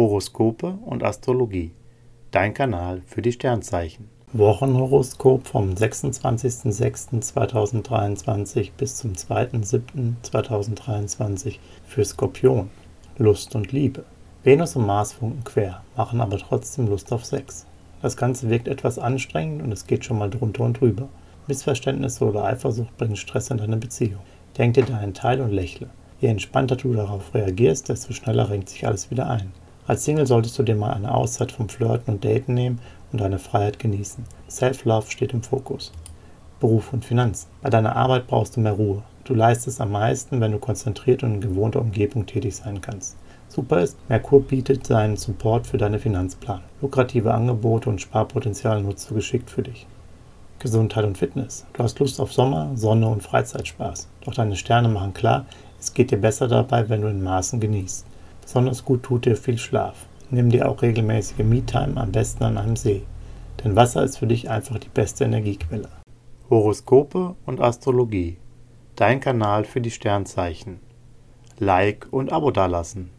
Horoskope und Astrologie. Dein Kanal für die Sternzeichen. Wochenhoroskop vom 26.06.2023 bis zum 2.07.2023 für Skorpion. Lust und Liebe. Venus und Mars funken quer, machen aber trotzdem Lust auf Sex. Das Ganze wirkt etwas anstrengend und es geht schon mal drunter und drüber. Missverständnisse oder Eifersucht bringen Stress in deine Beziehung. Denk dir deinen Teil und lächle. Je entspannter du darauf reagierst, desto schneller renkt sich alles wieder ein. Als Single solltest du dir mal eine Auszeit vom Flirten und Daten nehmen und deine Freiheit genießen. Self-Love steht im Fokus. Beruf und Finanzen. Bei deiner Arbeit brauchst du mehr Ruhe. Du leistest am meisten, wenn du konzentriert und in gewohnter Umgebung tätig sein kannst. Super ist, Merkur bietet seinen Support für deine Finanzplanung. Lukrative Angebote und Sparpotenzial nutzt du geschickt für dich. Gesundheit und Fitness. Du hast Lust auf Sommer, Sonne und Freizeitspaß. Doch deine Sterne machen klar, es geht dir besser dabei, wenn du in Maßen genießt. Besonders gut tut dir viel Schlaf. Nimm dir auch regelmäßige Me-Time, am besten an einem See. Denn Wasser ist für dich einfach die beste Energiequelle. Horoskope und Astrologie. Dein Kanal für die Sternzeichen. Like und Abo dalassen.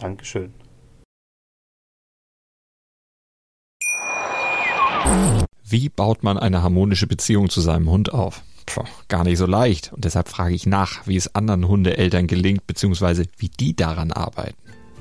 Dankeschön. Wie baut man eine harmonische Beziehung zu seinem Hund auf? Puh, gar nicht so leicht. Und deshalb frage ich nach, wie es anderen Hundeeltern gelingt, beziehungsweise wie die daran arbeiten.